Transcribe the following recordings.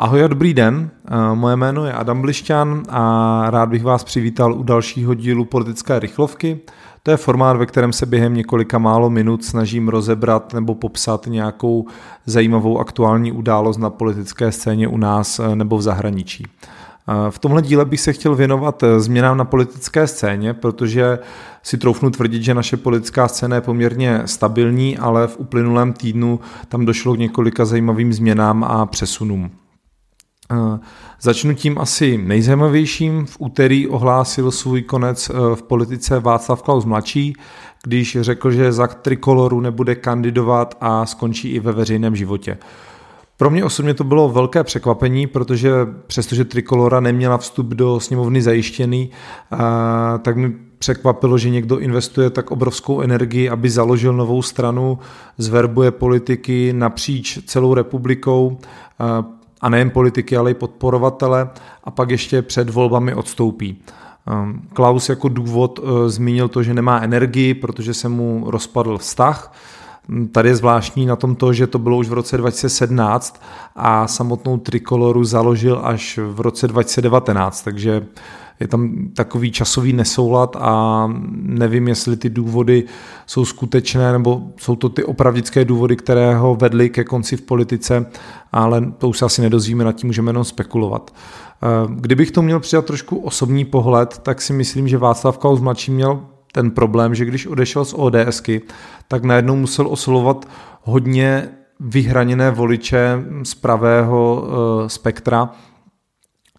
Ahoj a dobrý den, eh, moje jméno je Adam Blišťan a rád bych vás přivítal u dalšího dílu politické rychlovky. To je formát, ve kterém se během několika málo minut snažím rozebrat nebo popsat nějakou zajímavou aktuální událost na politické scéně u nás eh, nebo v zahraničí. Eh, v tomhle díle bych se chtěl věnovat změnám na politické scéně, protože si troufnu tvrdit, že naše politická scéna je poměrně stabilní, ale v uplynulém týdnu tam došlo k několika zajímavým změnám a přesunům. Začnu tím asi nejzajímavějším. V úterý ohlásil svůj konec eh, v politice Václav Klaus mladší, když řekl, že za trikoloru nebude kandidovat a skončí i ve veřejném životě. Pro mě osobně to bylo velké překvapení, protože přestože Trikolora neměla vstup do sněmovny zajištěný, tak mi překvapilo, že někdo investuje tak obrovskou energii, aby založil novou stranu, zverbuje politiky napříč celou republikou, a nejen politiky, ale i podporovatele a pak ještě před volbami odstoupí. Ehm, Klaus jako důvod eh, zmínil to, že nemá energii, protože se mu rozpadl vztah. Hm, tady je zvláštní na tom to, že to bylo už v roce 2017 a samotnou trikoloru založil až v roce 2019, takže je tam takový časový nesoulad a nevím, jestli ty důvody jsou skutečné, nebo jsou to ty opravdické důvody, které ho vedly ke konci v politice, ale to už se asi nedozvíme, nad tím můžeme jenom spekulovat. Eh, kdybych to měl přidat trošku osobní pohled, tak si myslím, že Václav Klaus mladší měl ten problém, že když odešel z ODSky, tak najednou musel oslovovat hodně vyhraněné voliče z pravého uh, spektra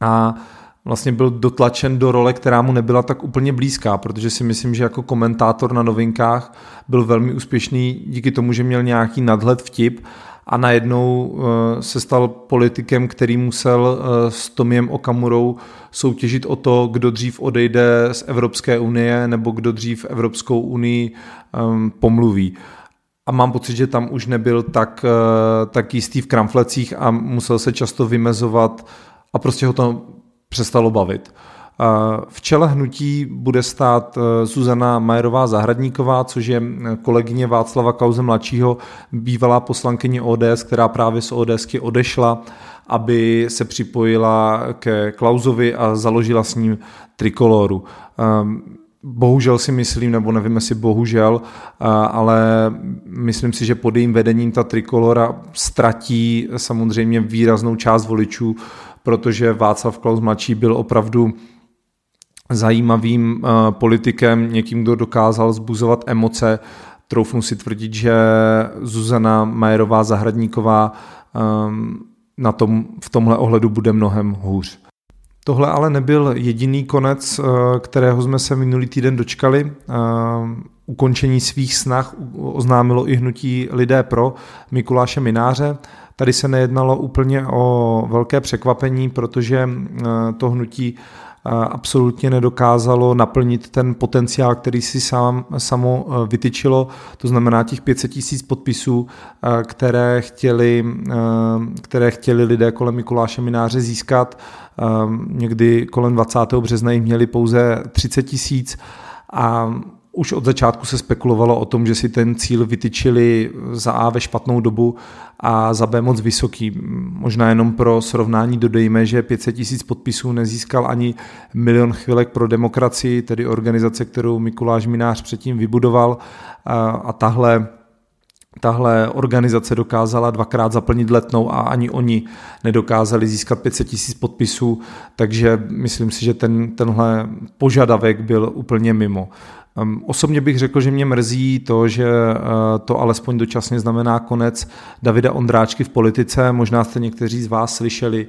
a vlastně byl dotlačen do role, která mu nebyla tak úplně blízká, protože si myslím, že jako komentátor na novinkách byl velmi úspěšný díky tomu, že měl nějaký nadhled vtip a najednou eh, se stal politikem, který musel eh, s Tomiem Okamurou soutěžit o to, kdo dřív odejde z Evropské unie nebo kdo dřív Evropskou unii ehm, pomluví. A mám pocit, že tam už nebyl tak, eh, tak jistý v kramflecích a musel se často vymezovat a prostě ho to přestalo bavit. V čele hnutí bude stát e, Zuzana Majerová Zahradníková, což je kolegyně Václava Kauze mladšího, bývalá poslankyně ODS, která právě z ODSky odešla, aby se připojila ke Klauzovi a založila s ním trikoloru. Ehm, bohužel si myslím, nebo nevím jestli bohužel, ale myslím si, že pod jejím vedením ta trikolora ztratí samozřejmě výraznou část voličů, protože Václav Klaus mladší byl opravdu zajímavým uh, politikem, někým, kdo dokázal zbuzovat emoce. Troufnu si tvrdit, že Zuzana Majerová Zahradníková um, na tom, v tomhle ohledu bude mnohem hůř. Tohle ale nebyl jediný konec, kterého jsme se minulý týden dočkali. Ukončení svých snah oznámilo i hnutí Lidé pro Mikuláše Mináře. Tady se nejednalo úplně o velké překvapení, protože eh, to hnutí eh, absolutně nedokázalo naplnit ten potenciál, který si sám, samo eh, vytyčilo, to znamená těch 500 tisíc podpisů, které chtěli, které chtěli lidé kolem Mikuláše Mináře získat. Někdy kolem 20. března jich měli pouze 30 tisíc a už od začátku se spekulovalo o tom, že si ten cíl vytyčili za A ve špatnou dobu a za B moc vysoký. Možná jenom pro srovnání dodejme, že 500 tisíc podpisů nezískal ani milion chvilek pro demokracii, tedy organizace, kterou Mikuláš Minář předtím vybudoval a, tahle tahle organizace dokázala dvakrát zaplnit letnou a ani oni nedokázali získat 500 tisíc podpisů, takže myslím si, že ten, tenhle požadavek byl úplně mimo. Osobně bych řekl, že mě mrzí to, že eh, to alespoň dočasně znamená konec Davida Ondráčky v politice. Možná jste někteří z vás slyšeli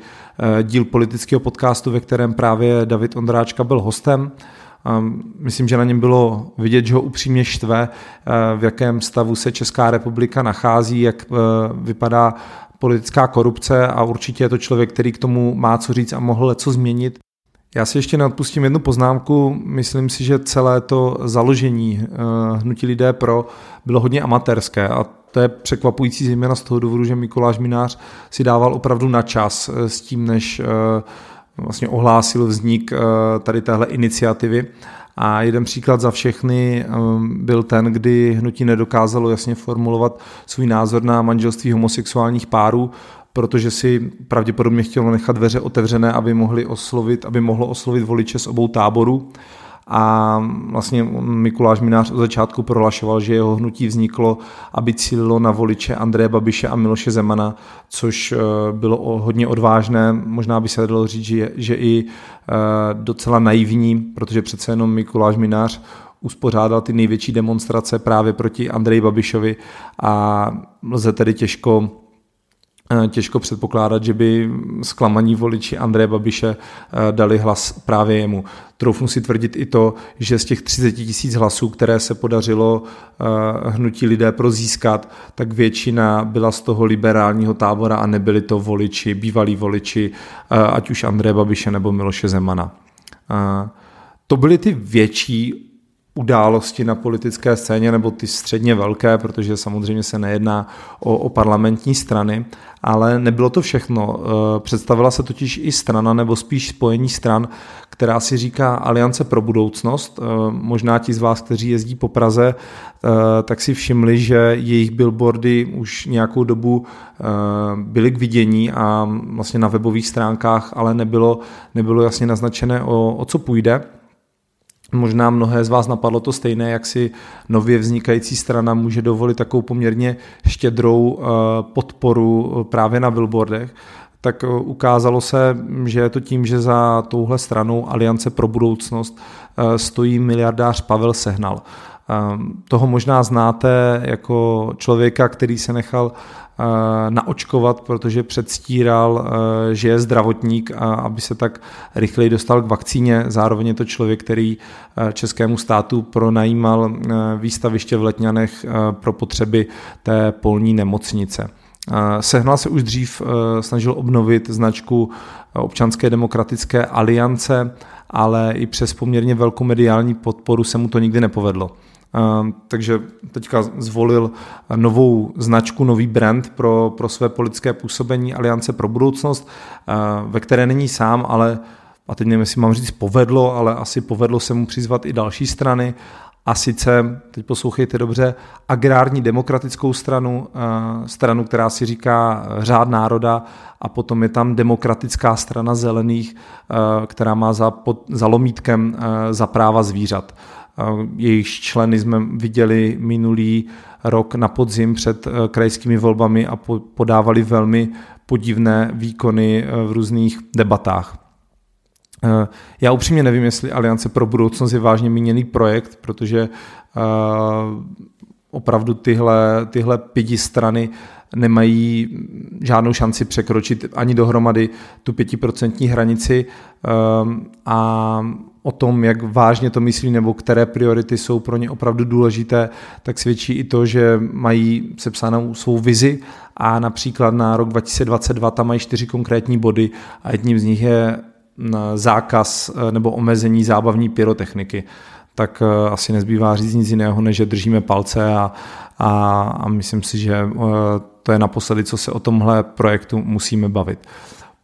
eh, díl politického podcastu, ve kterém právě David Ondráčka byl hostem. Myslím, že na něm bylo vidět, že ho upřímně štve, eh, v jakém stavu se Česká republika nachází, jak vypadá politická korupce a určitě je to člověk, který k tomu má co říct a mohl co změnit. Já si ještě neodpustím jednu poznámku. Myslím si, že celé to založení uh, Hnutí lidé pro bylo hodně amatérské a to je překvapující zejména z toho důvodu, že Mikuláš Minář si dával opravdu na čas uh, s tím, než uh, vlastně ohlásil vznik tady téhle iniciativy. A jeden příklad za všechny byl ten, kdy hnutí nedokázalo jasně formulovat svůj názor na manželství homosexuálních párů. Protože si pravděpodobně chtělo nechat dveře otevřené, aby mohli oslovit, aby mohlo oslovit voliče z obou táborů. A vlastně Mikuláš Minář od začátku prohlašoval, že jeho hnutí vzniklo, aby cílilo na voliče Andreje Babiše a Miloše Zemana, což eh, bylo hodně odvážné, možná by se dalo říct, že, že i eh, docela naivní, protože přece jenom Mikuláš Minář uspořádal ty největší demonstrace právě proti Andreji Babišovi a lze tedy těžko těžko předpokládat, že by zklamaní voliči Andreje Babiše eh, dali hlas právě jemu. Troufnu si tvrdit i to, že z těch 30 tisíc hlasů, které se podařilo eh, hnutí lidé prozískat, tak většina byla z toho liberálního tábora a nebyli to voliči, bývalí voliči, ať už Andreje Babiše nebo Miloše Zemana. To byly ty větší události na politické scéně, nebo ty středně velké, protože samozřejmě se nejedná o, o parlamentní strany, ale nebylo to všechno. Eh, představila se totiž i strana, nebo spíš spojení stran, která si říká Aliance pro budoucnost. Eh, možná ti z vás, kteří jezdí po Praze, eh, tak si všimli, že jejich billboardy už nějakou dobu byly k vidění a vlastně na webových stránkách, ale nebylo, nebylo jasně naznačené, o, o co půjde. Možná mnohé z vás napadlo to stejné, jak si nově vznikající strana může dovolit takovou poměrně štědrou eh, podporu eh, právě na billboardech tak eh, ukázalo se, že je to tím, že za touhle stranou Aliance pro budoucnost stojí miliardář Pavel Sehnal. Toho možná znáte jako člověka, který se nechal Eh, naočkovat, protože předstíral, eh, že je zdravotník a aby se tak rychleji dostal k vakcíně. Zároveň je to člověk, který eh, českému státu pronajímal výstaviště v Letňanech pro potřeby té polní nemocnice. Sehnal se už dřív, snažil obnovit značku občanské demokratické aliance, ale i přes poměrně velkou mediální podporu se mu to nikdy nepovedlo. Takže teďka zvolil novou značku, nový brand pro, pro své politické působení Aliance pro budoucnost, ve které není sám, ale a teď nevím, jestli mám říct povedlo, ale asi povedlo se mu přizvat i další strany a sice, teď poslouchejte dobře, agrární demokratickou stranu, ehm, stranu, která si říká řád národa a potom je tam demokratická strana zelených, která má za, pod, za lomítkem za práva zvířat. Jejich členy jsme viděli minulý rok na podzim před eh, krajskými volbami a podávali velmi podivné výkony eh, v různých debatách. Eh, já upřímně nevím, jestli Aliance pro budoucnost je vážně míněný projekt, protože opravdu tyhle, tyhle pěti strany nemají žádnou šanci překročit ani dohromady tu pětiprocentní hranici a o tom, jak vážně to myslí nebo které priority jsou pro ně opravdu důležité, tak svědčí i to, že mají sepsanou svou vizi a například na rok 2022 tam mají čtyři konkrétní body a jedním z nich je zákaz eh, nebo omezení zábavní pyrotechniky tak eh, asi nezbývá říct nic jiného, než že držíme palce a, a, a myslím si, že eh, to je naposledy, co se o tomhle projektu musíme bavit.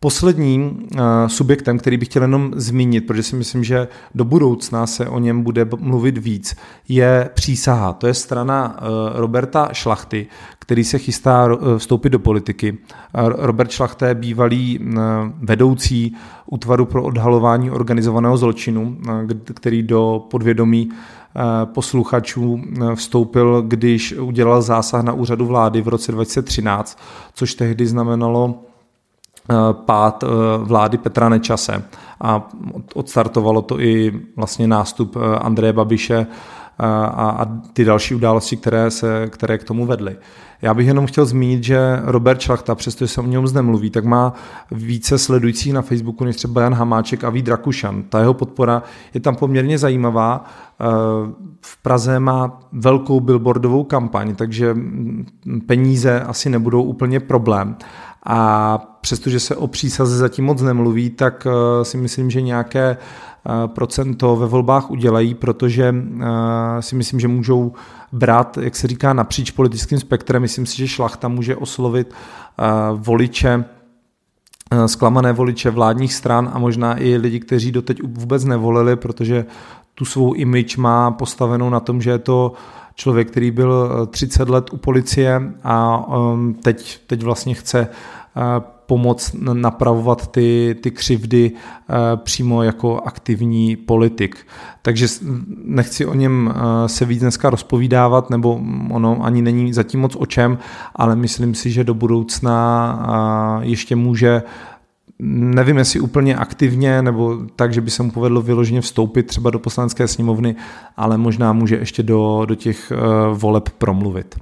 Posledním uh, subjektem, který bych chtěl jenom zmínit, protože si myslím, že do budoucna se o něm bude mluvit víc, je přísaha. To je strana uh, Roberta Šlachty, který se chystá uh, vstoupit do politiky. Robert Šlachta je bývalý vedoucí útvaru pro odhalování organizovaného zločinu, který do podvědomí posluchačů vstoupil, když udělal zásah na úřadu vlády v roce 2013, což tehdy znamenalo Eh, pád eh, vlády Petra Nečase a odstartovalo to i vlastně nástup eh, Andreje Babiše a, a ty další události, které, se, které k tomu vedly. Já bych jenom chtěl zmínit, že Robert Šlachta, přestože se o něm zde mluví, tak má více sledujících na Facebooku než třeba Jan Hamáček a Vít Rakušan. Ta jeho podpora je tam poměrně zajímavá. V Praze má velkou billboardovou kampaň, takže peníze asi nebudou úplně problém. A přestože se o přísaze zatím moc nemluví, tak eh, si myslím, že nějaké eh, procento ve volbách udělají, protože eh, si myslím, že můžou brát, jak se říká, napříč politickým spektrem. Myslím si, že šlachta může oslovit voliče zklamané voliče vládních stran a možná i lidi, kteří doteď vůbec nevolili, protože tu svou image má postavenou na tom, že je to člověk, který byl 30 let u policie a teď, teď vlastně chce pomoct napravovat ty, ty křivdy přímo jako aktivní politik. Takže nechci o něm se víc dneska rozpovídávat, nebo ono ani není zatím moc o čem, ale myslím si, že do budoucna ještě může nevím, jestli úplně aktivně, nebo tak, že by se mu povedlo vyloženě vstoupit třeba do poslanecké sněmovny, ale možná může ještě do, do těch uh, voleb promluvit.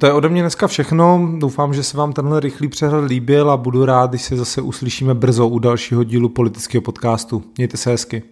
To je ode mě dneska všechno. Doufám, že se vám tenhle rychlý přehled líbil a budu rád, když se zase uslyšíme brzo u dalšího dílu politického podcastu. Mějte se hezky.